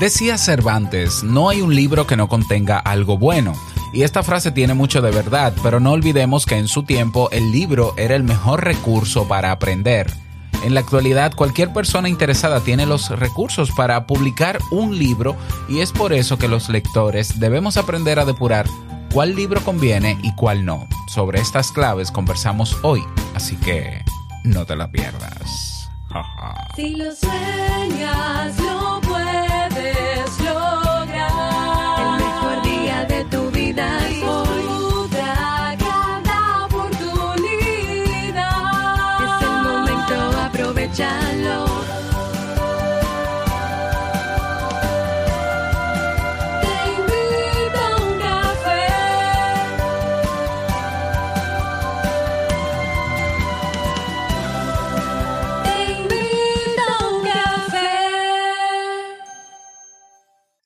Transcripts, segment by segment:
Decía Cervantes, no hay un libro que no contenga algo bueno. Y esta frase tiene mucho de verdad, pero no olvidemos que en su tiempo el libro era el mejor recurso para aprender. En la actualidad cualquier persona interesada tiene los recursos para publicar un libro y es por eso que los lectores debemos aprender a depurar cuál libro conviene y cuál no. Sobre estas claves conversamos hoy, así que no te la pierdas. Si lo sueñas, lo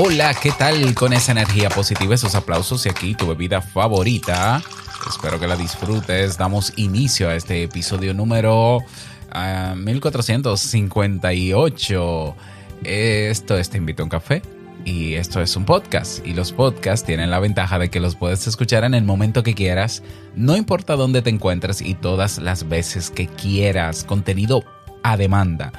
Hola, ¿qué tal con esa energía positiva, esos aplausos y aquí tu bebida favorita? Espero que la disfrutes. Damos inicio a este episodio número ah, 1458. Esto es Te invito a un café y esto es un podcast. Y los podcasts tienen la ventaja de que los puedes escuchar en el momento que quieras, no importa dónde te encuentres y todas las veces que quieras. Contenido a demanda.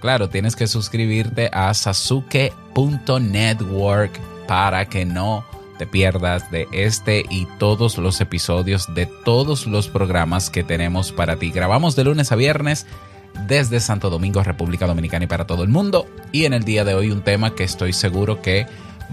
Claro, tienes que suscribirte a sasuke.network para que no te pierdas de este y todos los episodios de todos los programas que tenemos para ti. Grabamos de lunes a viernes desde Santo Domingo, República Dominicana y para todo el mundo. Y en el día de hoy un tema que estoy seguro que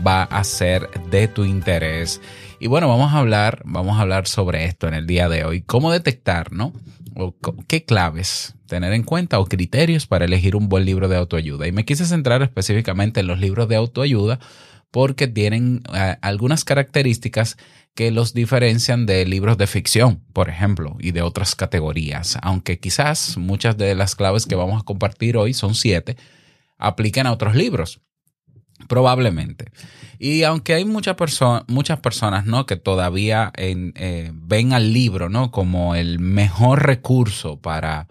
va a ser de tu interés. Y bueno, vamos a hablar, vamos a hablar sobre esto en el día de hoy. Cómo detectar, ¿no? O qué claves tener en cuenta o criterios para elegir un buen libro de autoayuda. Y me quise centrar específicamente en los libros de autoayuda porque tienen eh, algunas características que los diferencian de libros de ficción, por ejemplo, y de otras categorías. Aunque quizás muchas de las claves que vamos a compartir hoy son siete, apliquen a otros libros. Probablemente. Y aunque hay muchas personas, muchas personas, ¿no? Que todavía eh, ven al libro, ¿no? Como el mejor recurso para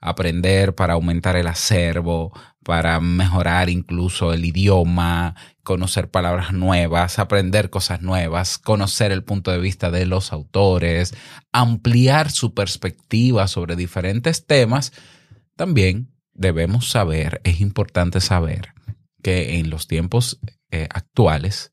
aprender, para aumentar el acervo, para mejorar incluso el idioma, conocer palabras nuevas, aprender cosas nuevas, conocer el punto de vista de los autores, ampliar su perspectiva sobre diferentes temas, también debemos saber, es importante saber que en los tiempos eh, actuales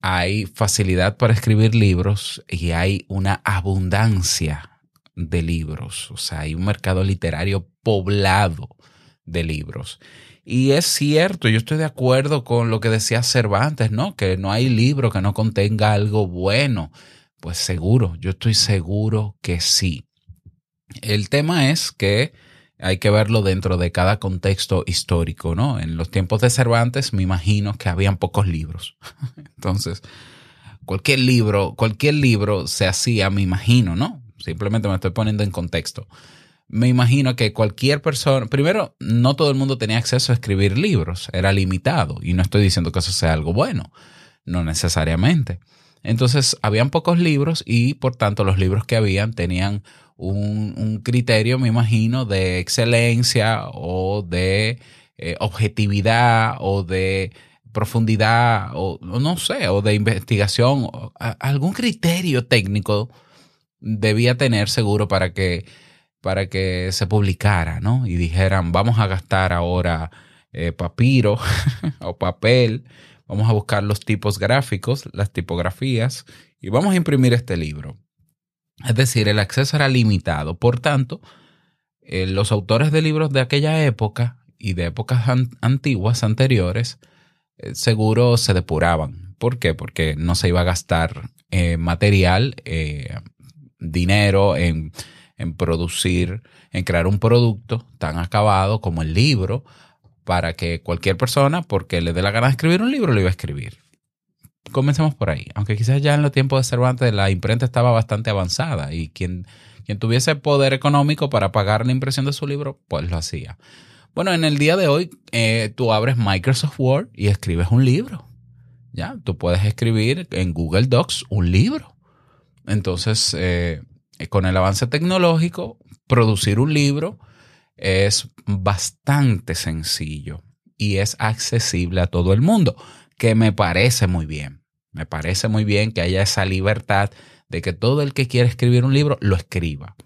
hay facilidad para escribir libros y hay una abundancia de libros. O sea, hay un mercado literario poblado de libros. Y es cierto, yo estoy de acuerdo con lo que decía Cervantes, ¿no? Que no hay libro que no contenga algo bueno. Pues seguro, yo estoy seguro que sí. El tema es que hay que verlo dentro de cada contexto histórico, ¿no? En los tiempos de Cervantes me imagino que habían pocos libros. Entonces, cualquier libro, cualquier libro se hacía, me imagino, ¿no? Simplemente me estoy poniendo en contexto. Me imagino que cualquier persona, primero, no todo el mundo tenía acceso a escribir libros, era limitado, y no estoy diciendo que eso sea algo bueno, no necesariamente. Entonces, habían pocos libros y por tanto los libros que habían tenían un, un criterio, me imagino, de excelencia o de eh, objetividad o de profundidad o, no sé, o de investigación, o algún criterio técnico debía tener seguro para que, para que se publicara, ¿no? Y dijeran, vamos a gastar ahora eh, papiro o papel, vamos a buscar los tipos gráficos, las tipografías, y vamos a imprimir este libro. Es decir, el acceso era limitado. Por tanto, eh, los autores de libros de aquella época y de épocas an- antiguas, anteriores, eh, seguro se depuraban. ¿Por qué? Porque no se iba a gastar eh, material, dinero en, en producir, en crear un producto tan acabado como el libro, para que cualquier persona, porque le dé la gana de escribir un libro, lo iba a escribir. Comencemos por ahí. Aunque quizás ya en los tiempos de Cervantes la imprenta estaba bastante avanzada y quien, quien tuviese poder económico para pagar la impresión de su libro, pues lo hacía. Bueno, en el día de hoy eh, tú abres Microsoft Word y escribes un libro. Ya, tú puedes escribir en Google Docs un libro. Entonces, eh, con el avance tecnológico, producir un libro es bastante sencillo y es accesible a todo el mundo, que me parece muy bien. Me parece muy bien que haya esa libertad de que todo el que quiera escribir un libro lo escriba.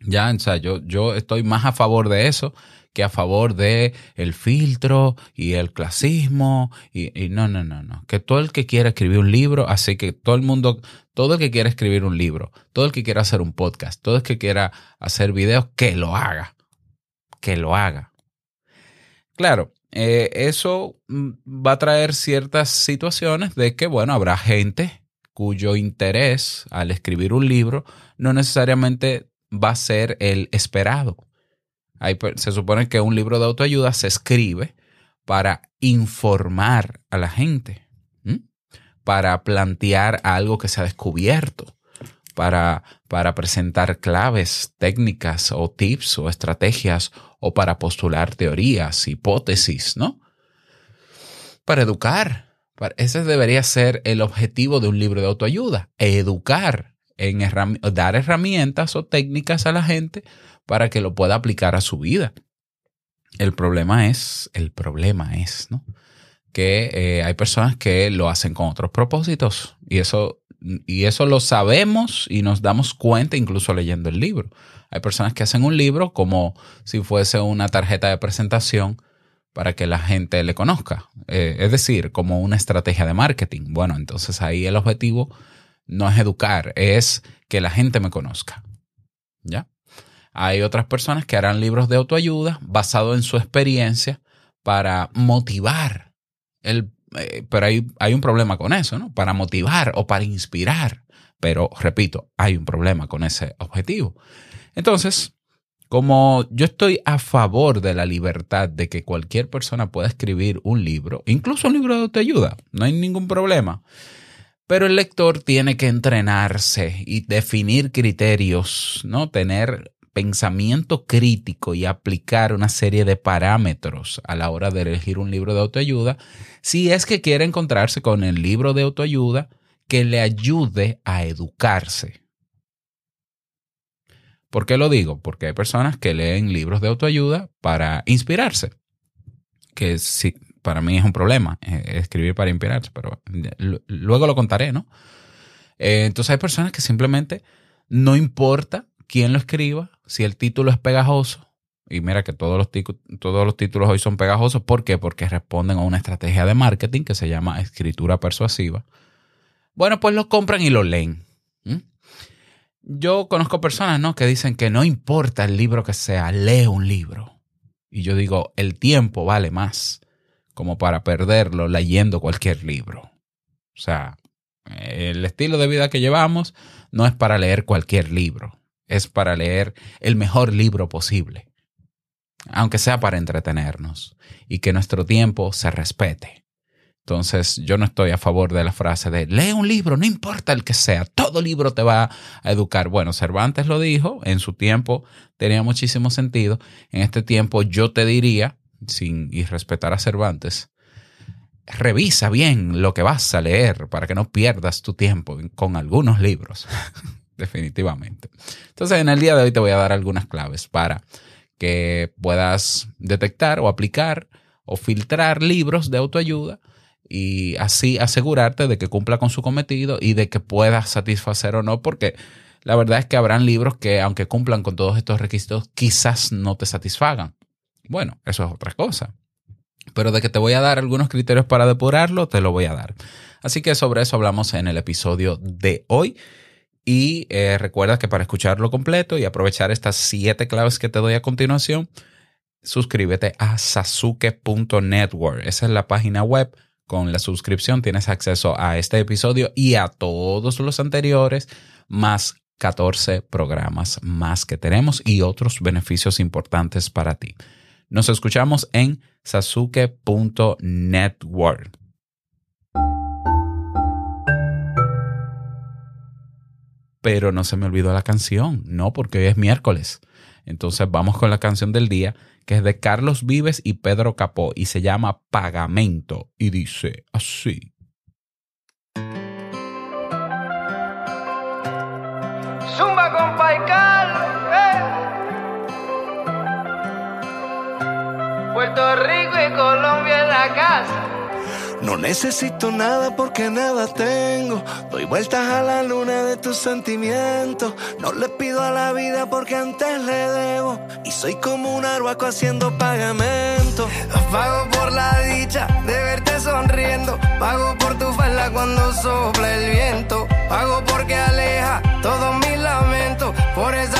Ya, o sea, yo, yo estoy más a favor de eso que a favor de el filtro y el clasismo y, y, no, no, no, no. Que todo el que quiera escribir un libro, así que todo el mundo, todo el que quiera escribir un libro, todo el que quiera hacer un podcast, todo el que quiera hacer videos, que lo haga. Que lo haga. Claro, eh, eso mm, va a traer ciertas situaciones de que, bueno, habrá gente cuyo interés al escribir un libro no necesariamente va a ser el esperado. Hay, se supone que un libro de autoayuda se escribe para informar a la gente, para plantear algo que se ha descubierto, para, para presentar claves, técnicas o tips o estrategias o para postular teorías, hipótesis, ¿no? Para educar. Ese debería ser el objetivo de un libro de autoayuda, educar, en dar herramientas o técnicas a la gente para que lo pueda aplicar a su vida. El problema es, el problema es, ¿no? Que eh, hay personas que lo hacen con otros propósitos y eso, y eso lo sabemos y nos damos cuenta incluso leyendo el libro. Hay personas que hacen un libro como si fuese una tarjeta de presentación para que la gente le conozca. Eh, es decir, como una estrategia de marketing. Bueno, entonces ahí el objetivo no es educar, es que la gente me conozca. ¿Ya? Hay otras personas que harán libros de autoayuda basado en su experiencia para motivar. El, eh, pero hay, hay un problema con eso, ¿no? Para motivar o para inspirar. Pero, repito, hay un problema con ese objetivo. Entonces, como yo estoy a favor de la libertad de que cualquier persona pueda escribir un libro, incluso un libro de autoayuda, no hay ningún problema. Pero el lector tiene que entrenarse y definir criterios, ¿no? Tener pensamiento crítico y aplicar una serie de parámetros a la hora de elegir un libro de autoayuda, si es que quiere encontrarse con el libro de autoayuda que le ayude a educarse. ¿Por qué lo digo? Porque hay personas que leen libros de autoayuda para inspirarse, que sí, para mí es un problema eh, escribir para inspirarse, pero luego lo contaré, ¿no? Eh, entonces hay personas que simplemente no importa quién lo escriba, si el título es pegajoso, y mira que todos los, títulos hoy son pegajosos, ¿por qué? Porque responden a una estrategia de marketing que se llama escritura persuasiva. Bueno, pues lo compran y lo leen. Yo conozco personas ¿no? que dicen que no importa el libro que sea, lee un libro. Y yo digo, el tiempo vale más como para perderlo leyendo cualquier libro. O sea, el estilo de vida que llevamos no es para leer cualquier libro, es para leer el mejor libro posible, aunque sea para entretenernos y que nuestro tiempo se respete. Entonces, yo no estoy a favor de la frase de lee un libro, no importa el que sea, todo libro te va a educar. Bueno, Cervantes lo dijo, en su tiempo tenía muchísimo sentido. En este tiempo yo te diría, sin irrespetar a Cervantes, revisa bien lo que vas a leer para que no pierdas tu tiempo con algunos libros. Definitivamente. Entonces, en el día de hoy te voy a dar algunas claves para que puedas detectar o aplicar o filtrar libros de autoayuda y así asegurarte de que cumpla con su cometido y de que pueda satisfacer o no, porque la verdad es que habrán libros que aunque cumplan con todos estos requisitos, quizás no te satisfagan. Bueno, eso es otra cosa. Pero de que te voy a dar algunos criterios para depurarlo, te lo voy a dar. Así que sobre eso hablamos en el episodio de hoy. Y eh, recuerda que para escucharlo completo y aprovechar estas siete claves que te doy a continuación, suscríbete a sasuke.network. Esa es la página web con la suscripción tienes acceso a este episodio y a todos los anteriores, más 14 programas más que tenemos y otros beneficios importantes para ti. Nos escuchamos en sasuke.network. pero no se me olvidó la canción, no, porque hoy es miércoles. Entonces vamos con la canción del día, que es de Carlos Vives y Pedro Capó, y se llama Pagamento, y dice así. Zumba con Paical, eh. Puerto Rico y Colombia en la casa. No necesito nada porque nada tengo. Doy vueltas a la luna de tus sentimientos. No le pido a la vida porque antes le debo. Y soy como un arhuaco haciendo pagamento. Pago por la dicha de verte sonriendo. Pago por tu falda cuando sopla el viento. Pago porque aleja todos mis lamentos. Por esa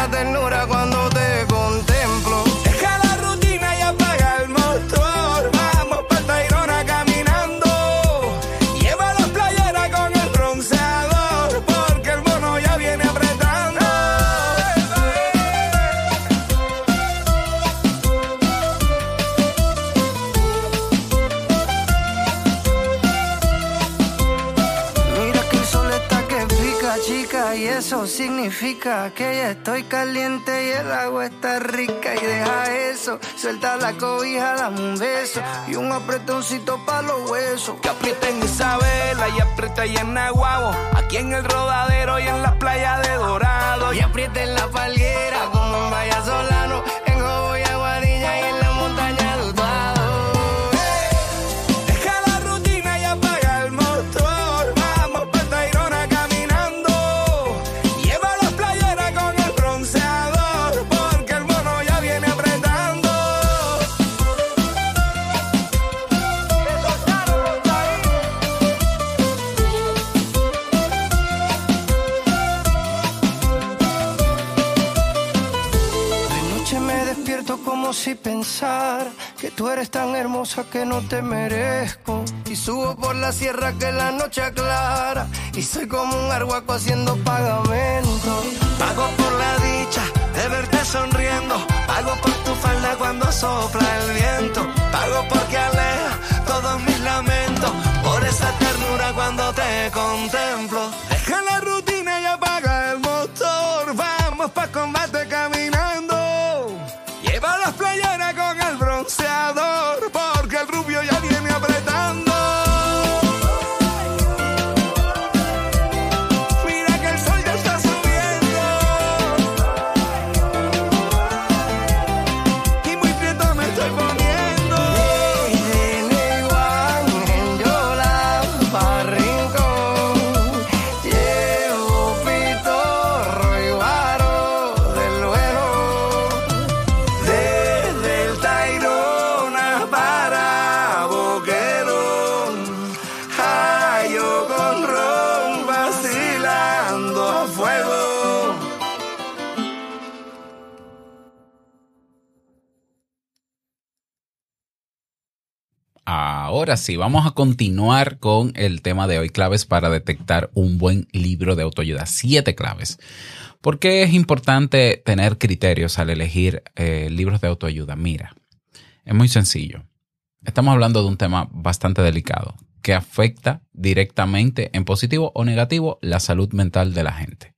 chica, y eso significa que ya estoy caliente y el agua está rica. Y deja eso, suelta la cobija, dame un beso y un apretoncito pa' los huesos. Que aprieten Isabela y aprieta y en aquí en el rodadero y en la playa de Dorado. Y aprieten la palguera si pensara que tú eres tan hermosa que no te merezco. Y subo por la sierra que la noche aclara. Y soy como un arhuaco haciendo pagamento. Pago por la dicha de verte sonriendo. Pago por tu falda cuando sopla el viento. Pago porque aleja todos mis lamentos. Por esa ternura cuando te contemplo. Deja la rutina y apaga el motor. Vamos pa' combate las playeras Ahora sí, vamos a continuar con el tema de hoy, claves para detectar un buen libro de autoayuda. Siete claves. ¿Por qué es importante tener criterios al elegir eh, libros de autoayuda? Mira, es muy sencillo. Estamos hablando de un tema bastante delicado que afecta directamente en positivo o negativo la salud mental de la gente.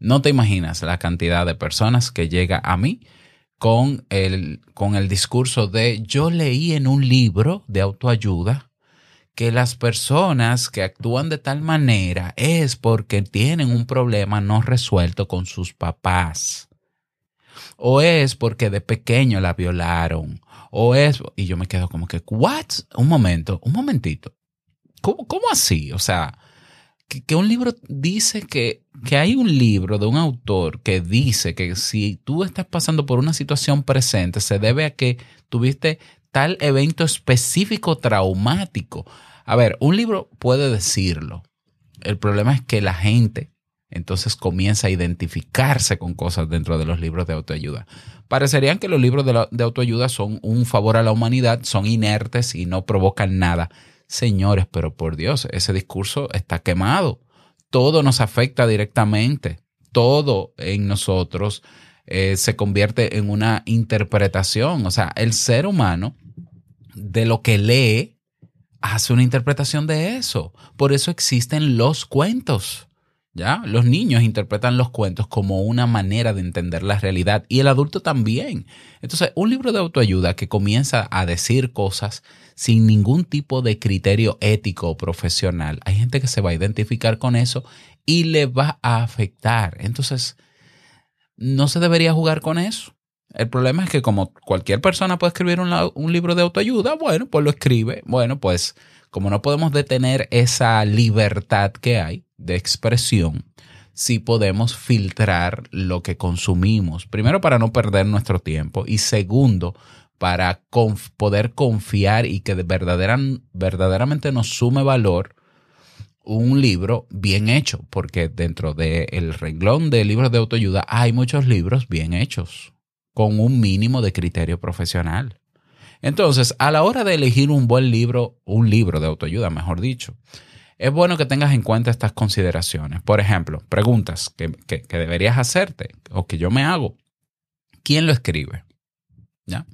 No te imaginas la cantidad de personas que llega a mí con el, con el discurso de yo leí en un libro de autoayuda que las personas que actúan de tal manera es porque tienen un problema no resuelto con sus papás. O es porque de pequeño la violaron. O es... Y yo me quedo como que, ¿what? Un momento, un momentito. ¿Cómo, cómo así? O sea, que, un libro dice que, que hay un libro de un autor que dice que si tú estás pasando por una situación presente, se debe a que tuviste tal evento específico traumático. A ver, un libro puede decirlo. El problema es que la gente entonces comienza a identificarse con cosas dentro de los libros de autoayuda. Parecerían que los libros de autoayuda son un favor a la humanidad, son inertes y no provocan nada. Señores, pero por Dios, ese discurso está quemado. Todo nos afecta directamente. Todo en nosotros eh, se convierte en una interpretación. O sea, el ser humano de lo que lee hace una interpretación de eso. Por eso existen los cuentos. ¿Ya? Los niños interpretan los cuentos como una manera de entender la realidad y el adulto también. Entonces, un libro de autoayuda que comienza a decir cosas sin ningún tipo de criterio ético o profesional, hay gente que se va a identificar con eso y le va a afectar. Entonces, no se debería jugar con eso. El problema es que como cualquier persona puede escribir un, un libro de autoayuda, bueno, pues lo escribe. Bueno, pues como no podemos detener esa libertad que hay de expresión, sí podemos filtrar lo que consumimos. Primero, para no perder nuestro tiempo. Y segundo, para poder confiar y que de verdaderan- verdaderamente nos sume valor un libro bien hecho, porque dentro del renglón de libros de autoayuda hay muchos libros bien hechos, con un mínimo de criterio profesional. Entonces, a la hora de elegir un buen libro, un libro de autoayuda, mejor dicho, es bueno que tengas en cuenta estas consideraciones. Por ejemplo, preguntas que, que- deberías hacerte o que yo me hago. ¿Quién lo escribe? ¿Ya?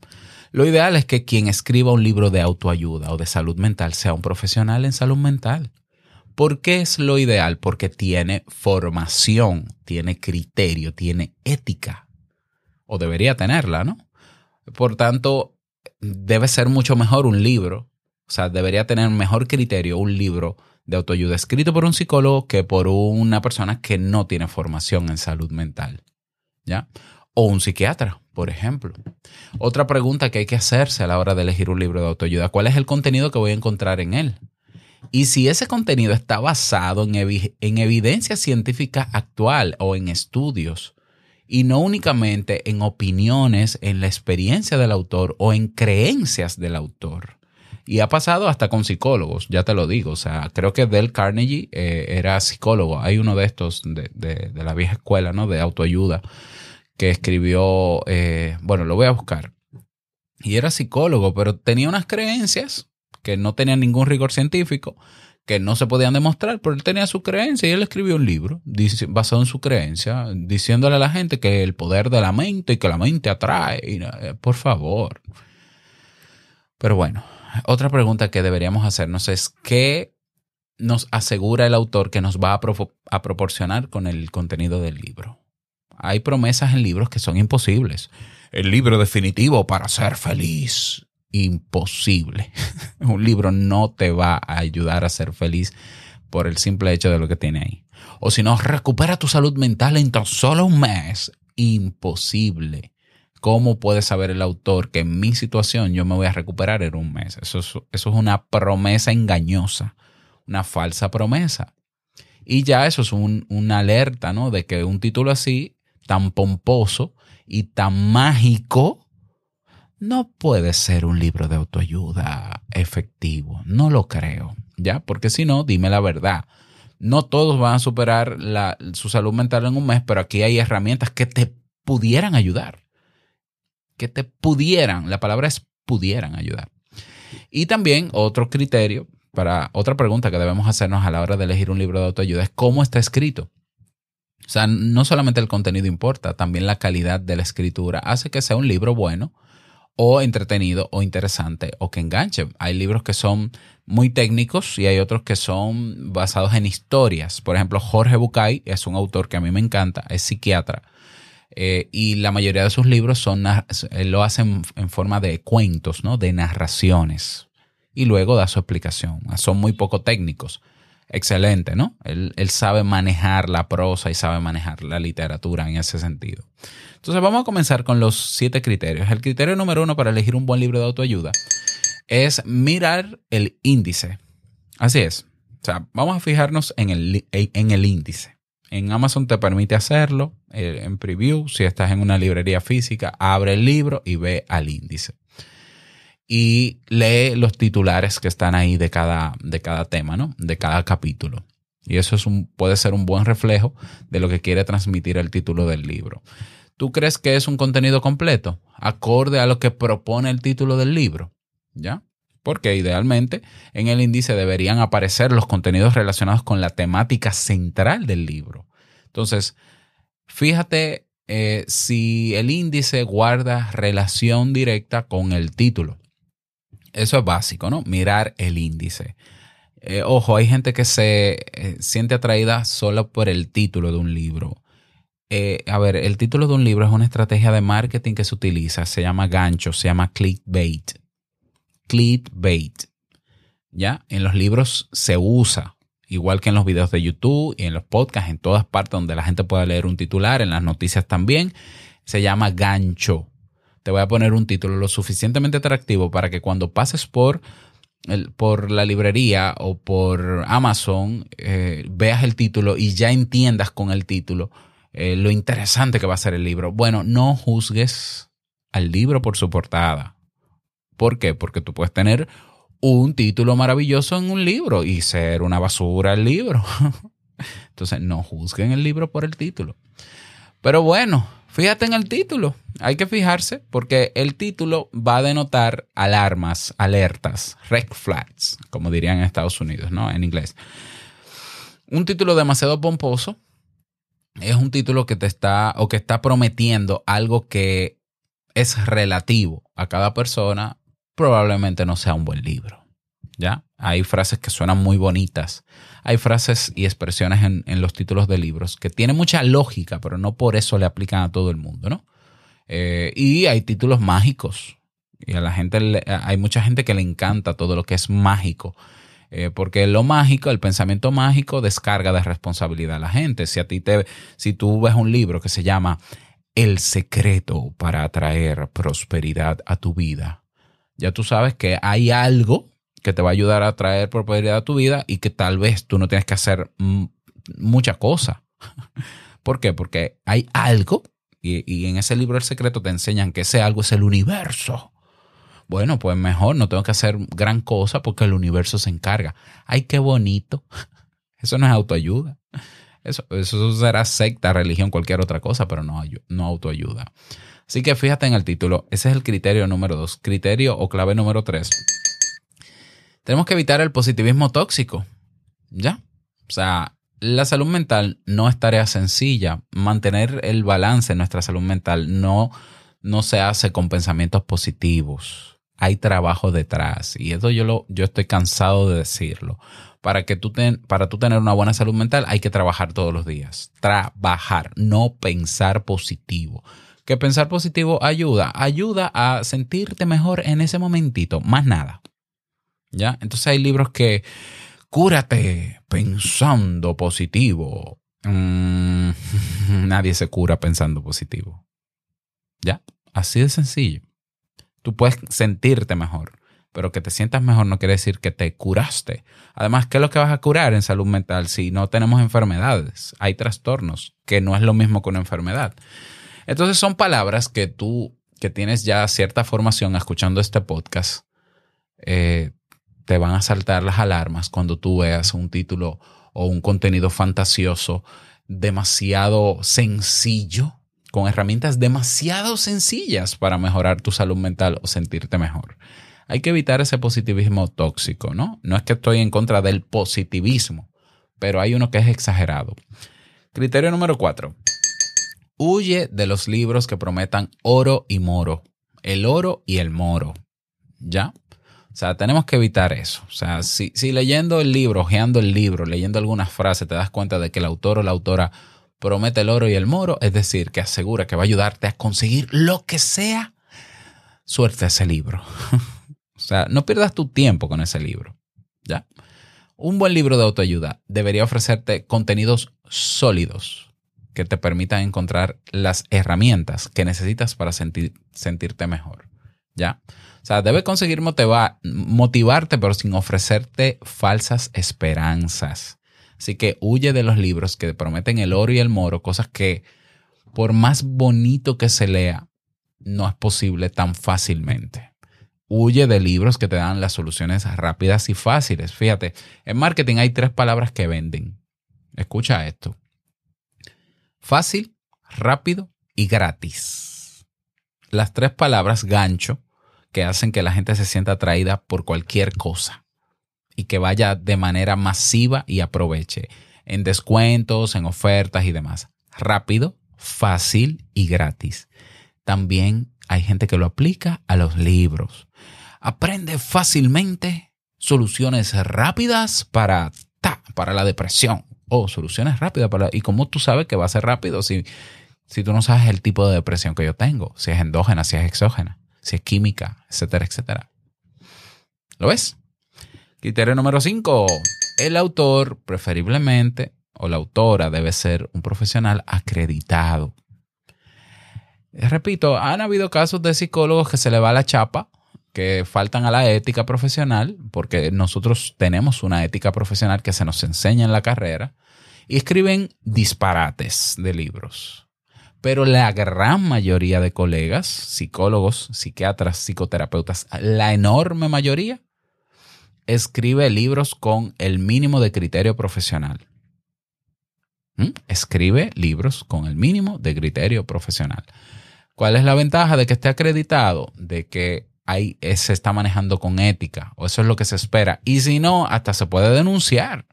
Lo ideal es que quien escriba un libro de autoayuda o de salud mental sea un profesional en salud mental. ¿Por qué es lo ideal? Porque tiene formación, tiene criterio, tiene ética. O debería tenerla, ¿no? Por tanto, debe ser mucho mejor un libro. O sea, debería tener mejor criterio un libro de autoayuda escrito por un psicólogo que por una persona que no tiene formación en salud mental. ¿Ya? O un psiquiatra, por ejemplo. Otra pregunta que hay que hacerse a la hora de elegir un libro de autoayuda, ¿cuál es el contenido que voy a encontrar en él? Y si ese contenido está basado en, en evidencia científica actual o en estudios, y no únicamente en opiniones, en la experiencia del autor o en creencias del autor. Y ha pasado hasta con psicólogos, ya te lo digo. O sea, creo que Dale Carnegie eh, era psicólogo. Hay uno de estos de, de- de la vieja escuela, ¿no? De autoayuda, que escribió, eh, bueno, lo voy a buscar. Y era psicólogo, pero tenía unas creencias que no tenían ningún rigor científico, que no se podían demostrar, pero él tenía su creencia y él escribió un libro basado en su creencia, diciéndole a la gente que el poder de la mente y que la mente atrae. y, eh, por favor. Pero bueno, otra pregunta que deberíamos hacernos es ¿qué nos asegura el autor que nos va a proporcionar con el contenido del libro? Hay promesas en libros que son imposibles. El libro definitivo para ser feliz. Imposible. Un libro no te va a ayudar a ser feliz por el simple hecho de lo que tiene ahí. O si no, recupera tu salud mental en tan solo un mes. Imposible. ¿Cómo puede saber el autor que en mi situación yo me voy a recuperar en un mes? Eso es, una promesa engañosa, una falsa promesa. Y ya eso es un- una alerta, ¿no? De que un título así, tan pomposo y tan mágico, no puede ser un libro de autoayuda efectivo. No lo creo, ¿ya? Porque si no, dime la verdad. No todos van a superar su salud mental en un mes, pero aquí hay herramientas que te pudieran ayudar. Que te pudieran, la palabra es pudieran ayudar. Y también otro criterio para otra pregunta que debemos hacernos a la hora de elegir un libro de autoayuda es cómo está escrito. O sea, no solamente el contenido importa, también la calidad de la escritura hace que sea un libro bueno o entretenido o interesante o que enganche. Hay libros que son muy técnicos y hay otros que son basados en historias. Por ejemplo, Jorge Bucay es un autor que a mí me encanta, es psiquiatra. eh, y la mayoría de sus libros son, lo hacen en forma de cuentos, ¿no? De narraciones. Y luego da su explicación. Son muy poco técnicos. Excelente, ¿no? Él, él sabe manejar la prosa y sabe manejar la literatura en ese sentido. Entonces vamos a comenzar con los siete criterios. El criterio número uno para elegir un buen libro de autoayuda es mirar el índice. Así es. O sea, vamos a fijarnos en el, en el índice. En Amazon te permite hacerlo eh, en preview. Si estás en una librería física, abre el libro y ve al índice. Y lee los titulares que están ahí de cada, de cada tema, ¿no? De cada capítulo. Y eso es un, puede ser un buen reflejo de lo que quiere transmitir el título del libro. ¿Tú crees que es un contenido completo? Acorde a lo que propone el título del libro. ¿Ya? Porque idealmente en el índice deberían aparecer los contenidos relacionados con la temática central del libro. Entonces, fíjate eh, si el índice guarda relación directa con el título. Eso es básico, ¿no? Mirar el índice. Eh, ojo, hay gente que se eh, siente atraída solo por el título de un libro. Eh, a ver, el título de un libro es una estrategia de marketing que se utiliza, se llama gancho, se llama clickbait. Clickbait. ¿Ya? En los libros se usa, igual que en los videos de YouTube y en los podcasts, en todas partes donde la gente pueda leer un titular, en las noticias también, se llama gancho. Te voy a poner un título lo suficientemente atractivo para que cuando pases por, el- por la librería o por Amazon, eh, veas el título y ya entiendas con el título eh, lo interesante que va a ser el libro. Bueno, no juzgues al libro por su portada. ¿Por qué? Porque tú puedes tener un título maravilloso en un libro y ser una basura el libro. Entonces, no juzguen el libro por el título. Pero bueno, fíjate en el título. Hay que fijarse porque el título va a denotar alarmas, alertas, red flags, como dirían en Estados Unidos, ¿no? En inglés. Un título demasiado pomposo es un título que te está o que está prometiendo algo que es relativo a cada persona, probablemente no sea un buen libro. ¿Ya? Hay frases que suenan muy bonitas. Hay frases y expresiones en, en los títulos de libros que tienen mucha lógica, pero no por eso le aplican a todo el mundo, ¿no? Eh, y hay títulos mágicos. Y a la gente, le- hay mucha gente que le encanta todo lo que es mágico. Eh, porque lo mágico, el pensamiento mágico descarga de responsabilidad a la gente. Si a ti te, si tú ves un libro que se llama El secreto para atraer prosperidad a tu vida, ya tú sabes que hay algo que te va a ayudar a traer prosperidad a tu vida y que tal vez tú no tienes que hacer mucha cosa. ¿Por qué? Porque hay algo y, y en ese libro El secreto te enseñan que ese algo es el universo. Bueno, pues mejor no tengo que hacer gran cosa porque el universo se encarga. Ay, qué bonito. Eso no es autoayuda. Eso, eso será secta, religión, cualquier otra cosa, pero no, no autoayuda. Así que fíjate en el título. Ese es el criterio número dos. Criterio o clave número tres. Tenemos que evitar el positivismo tóxico. ¿Ya? O sea, la salud mental no es tarea sencilla. Mantener el balance en nuestra salud mental no, no se hace con pensamientos positivos. Hay trabajo detrás. Y eso yo, lo, yo estoy cansado de decirlo. Para, que tú ten- para tú tener una buena salud mental hay que trabajar todos los días. Trabajar, no pensar positivo. Que pensar positivo ayuda, ayuda a sentirte mejor en ese momentito, más nada. ¿Ya? Entonces hay libros que cúrate pensando positivo. Mm, nadie se cura pensando positivo. ¿Ya? Así de sencillo. Tú puedes sentirte mejor, pero que te sientas mejor no quiere decir que te curaste. Además, ¿qué es lo que vas a curar en salud mental si no tenemos enfermedades? Hay trastornos, que no es lo mismo que una enfermedad. Entonces son palabras que tú, que tienes ya cierta formación escuchando este podcast, eh, te van a saltar las alarmas cuando tú veas un título o un contenido fantasioso demasiado sencillo, con herramientas demasiado sencillas para mejorar tu salud mental o sentirte mejor. Hay que evitar ese positivismo tóxico, ¿no? No es que estoy en contra del positivismo, pero hay uno que es exagerado. Criterio número cuatro. Huye de los libros que prometan oro y moro. El oro y el moro. ¿Ya? O sea, tenemos que evitar eso. O sea, si, si leyendo el libro, ojeando el libro, leyendo algunas frases, te das cuenta de que el autor o la autora promete el oro y el moro, es decir, que asegura que va a ayudarte a conseguir lo que sea, suelta ese libro. o sea, no pierdas tu tiempo con ese libro. ¿Ya? Un buen libro de autoayuda debería ofrecerte contenidos sólidos que te permitan encontrar las herramientas que necesitas para sentir- sentirte mejor. ¿Ya? O sea, debe conseguir motiva- motivarte, pero sin ofrecerte falsas esperanzas. Así que huye de los libros que prometen el oro y el moro, cosas que por más bonito que se lea, no es posible tan fácilmente. Huye de libros que te dan las soluciones rápidas y fáciles. Fíjate, en marketing hay tres palabras que venden. Escucha esto. Fácil, rápido y gratis. Las tres palabras gancho que hacen que la gente se sienta atraída por cualquier cosa y que vaya de manera masiva y aproveche en descuentos, en ofertas y demás. Rápido, fácil y gratis. También hay gente que lo aplica a los libros. Aprende fácilmente soluciones rápidas para, ta, para la depresión o soluciones rápidas para... ¿Y cómo tú sabes que va a ser rápido si, si tú no sabes el tipo de depresión que yo tengo? Si es endógena, si es exógena, si es química, etcétera, etcétera. ¿Lo ves? Criterio número 5. El autor, preferiblemente, o la autora debe ser un profesional acreditado. Repito, han habido casos de psicólogos que se le va la chapa, que faltan a la ética profesional, porque nosotros tenemos una ética profesional que se nos enseña en la carrera, y escriben disparates de libros. Pero la gran mayoría de colegas, psicólogos, psiquiatras, psicoterapeutas, la enorme mayoría, escribe libros con el mínimo de criterio profesional. ¿Mm? Escribe libros con el mínimo de criterio profesional. ¿Cuál es la ventaja de que esté acreditado? De que ahí se está manejando con ética, o eso es lo que se espera. Y si no, hasta se puede denunciar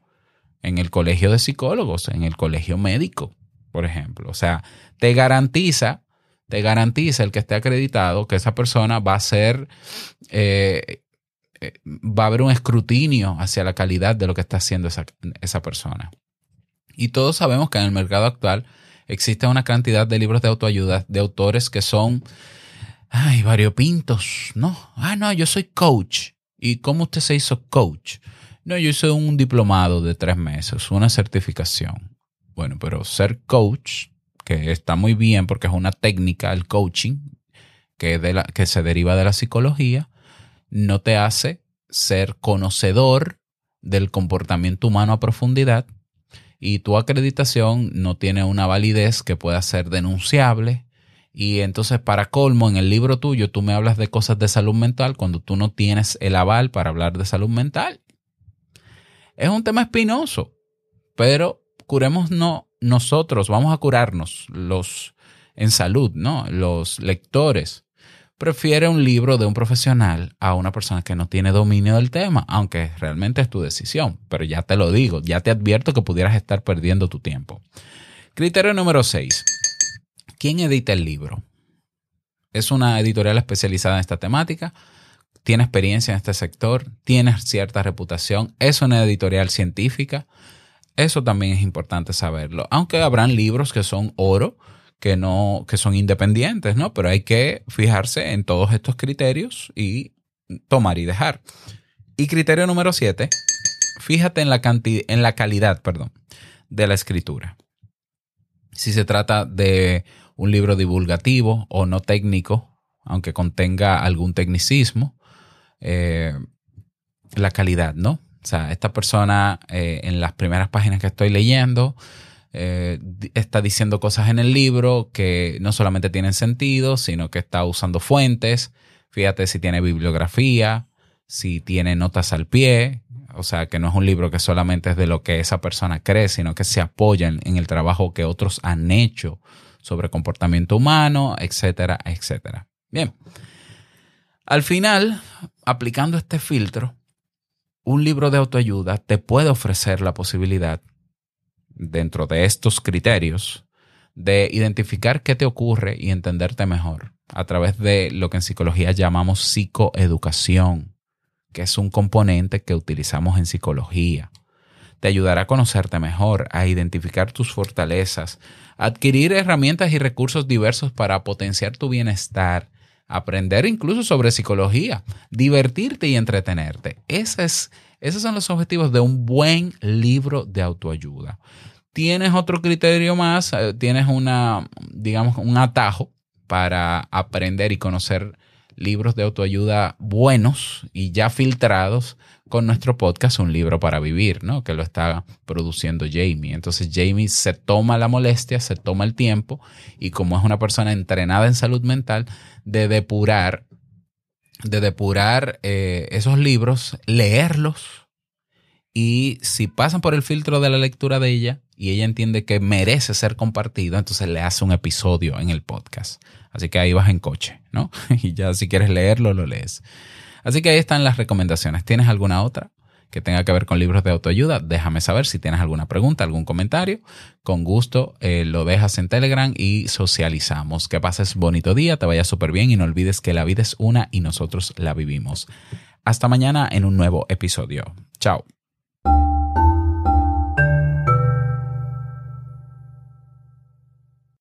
en el colegio de psicólogos, en el colegio médico, por ejemplo. O sea, te garantiza, te garantiza el que esté acreditado que esa persona va a ser, eh, va a haber un escrutinio hacia la calidad de lo que está haciendo esa, esa persona. Y todos sabemos que en el mercado actual existe una cantidad de libros de autoayuda de autores que son, ay, variopintos, ¿no? Ah, no, yo soy coach. ¿Y cómo usted se hizo coach? No, yo hice un diplomado de tres meses, una certificación. Bueno, pero ser coach, que está muy bien porque es una técnica, el coaching, que, de la, que se deriva de la psicología, no te hace ser conocedor del comportamiento humano a profundidad y tu acreditación no tiene una validez que pueda ser denunciable. Y entonces, para colmo, en el libro tuyo tú me hablas de cosas de salud mental cuando tú no tienes el aval para hablar de salud mental. Es un tema espinoso, pero curemos no nosotros, vamos a curarnos los en salud, ¿no? Los lectores prefiere un libro de un profesional a una persona que no tiene dominio del tema, aunque realmente es tu decisión. Pero ya te lo digo, ya te advierto que pudieras estar perdiendo tu tiempo. Criterio número 6. ¿Quién edita el libro? Es una editorial especializada en esta temática, tiene experiencia en este sector, tiene cierta reputación, es una editorial científica. Eso también es importante saberlo. Aunque habrán libros que son oro, que no, que son independientes, ¿no? Pero hay que fijarse en todos estos criterios y tomar y dejar. Y criterio número siete, fíjate en la cantidad, en la calidad, perdón, de la escritura. Si se trata de un libro divulgativo o no técnico, aunque contenga algún tecnicismo, eh, la calidad, ¿no? O sea, esta persona eh, en las primeras páginas que estoy leyendo eh, está diciendo cosas en el libro que no solamente tienen sentido, sino que está usando fuentes. Fíjate si tiene bibliografía, si tiene notas al pie. O sea, que no es un libro que solamente es de lo que esa persona cree, sino que se apoya en, en el trabajo que otros han hecho sobre comportamiento humano, etcétera, etcétera. Bien. Al final, aplicando este filtro, un libro de autoayuda te puede ofrecer la posibilidad dentro de estos criterios de identificar qué te ocurre y entenderte mejor a través de lo que en psicología llamamos psicoeducación, que es un componente que utilizamos en psicología. Te ayudará a conocerte mejor, a identificar tus fortalezas, adquirir herramientas y recursos diversos para potenciar tu bienestar, aprender incluso sobre psicología, divertirte y entretenerte. Ese es esos son los objetivos de un buen libro de autoayuda. Tienes otro criterio más, eh, tienes una, digamos, un atajo para aprender y conocer libros de autoayuda buenos y ya filtrados con nuestro podcast Un libro para vivir, ¿no? Que lo está produciendo Jamie. Entonces Jamie se toma la molestia, se toma el tiempo y como es una persona entrenada en salud mental, de depurar de depurar eh, esos libros, leerlos y si pasan por el filtro de la lectura de ella y ella entiende que merece ser compartido, entonces le hace un episodio en el podcast. Así que ahí vas en coche, ¿no? Y ya si quieres leerlo, lo lees. Así que ahí están las recomendaciones. ¿Tienes alguna otra? Que tenga que ver con libros de autoayuda, déjame saber si tienes alguna pregunta, algún comentario. Con gusto eh, lo dejas en Telegram y socializamos. Que pases bonito día, te vaya súper bien y no olvides que la vida es una y nosotros la vivimos. Hasta mañana en un nuevo episodio. Chao.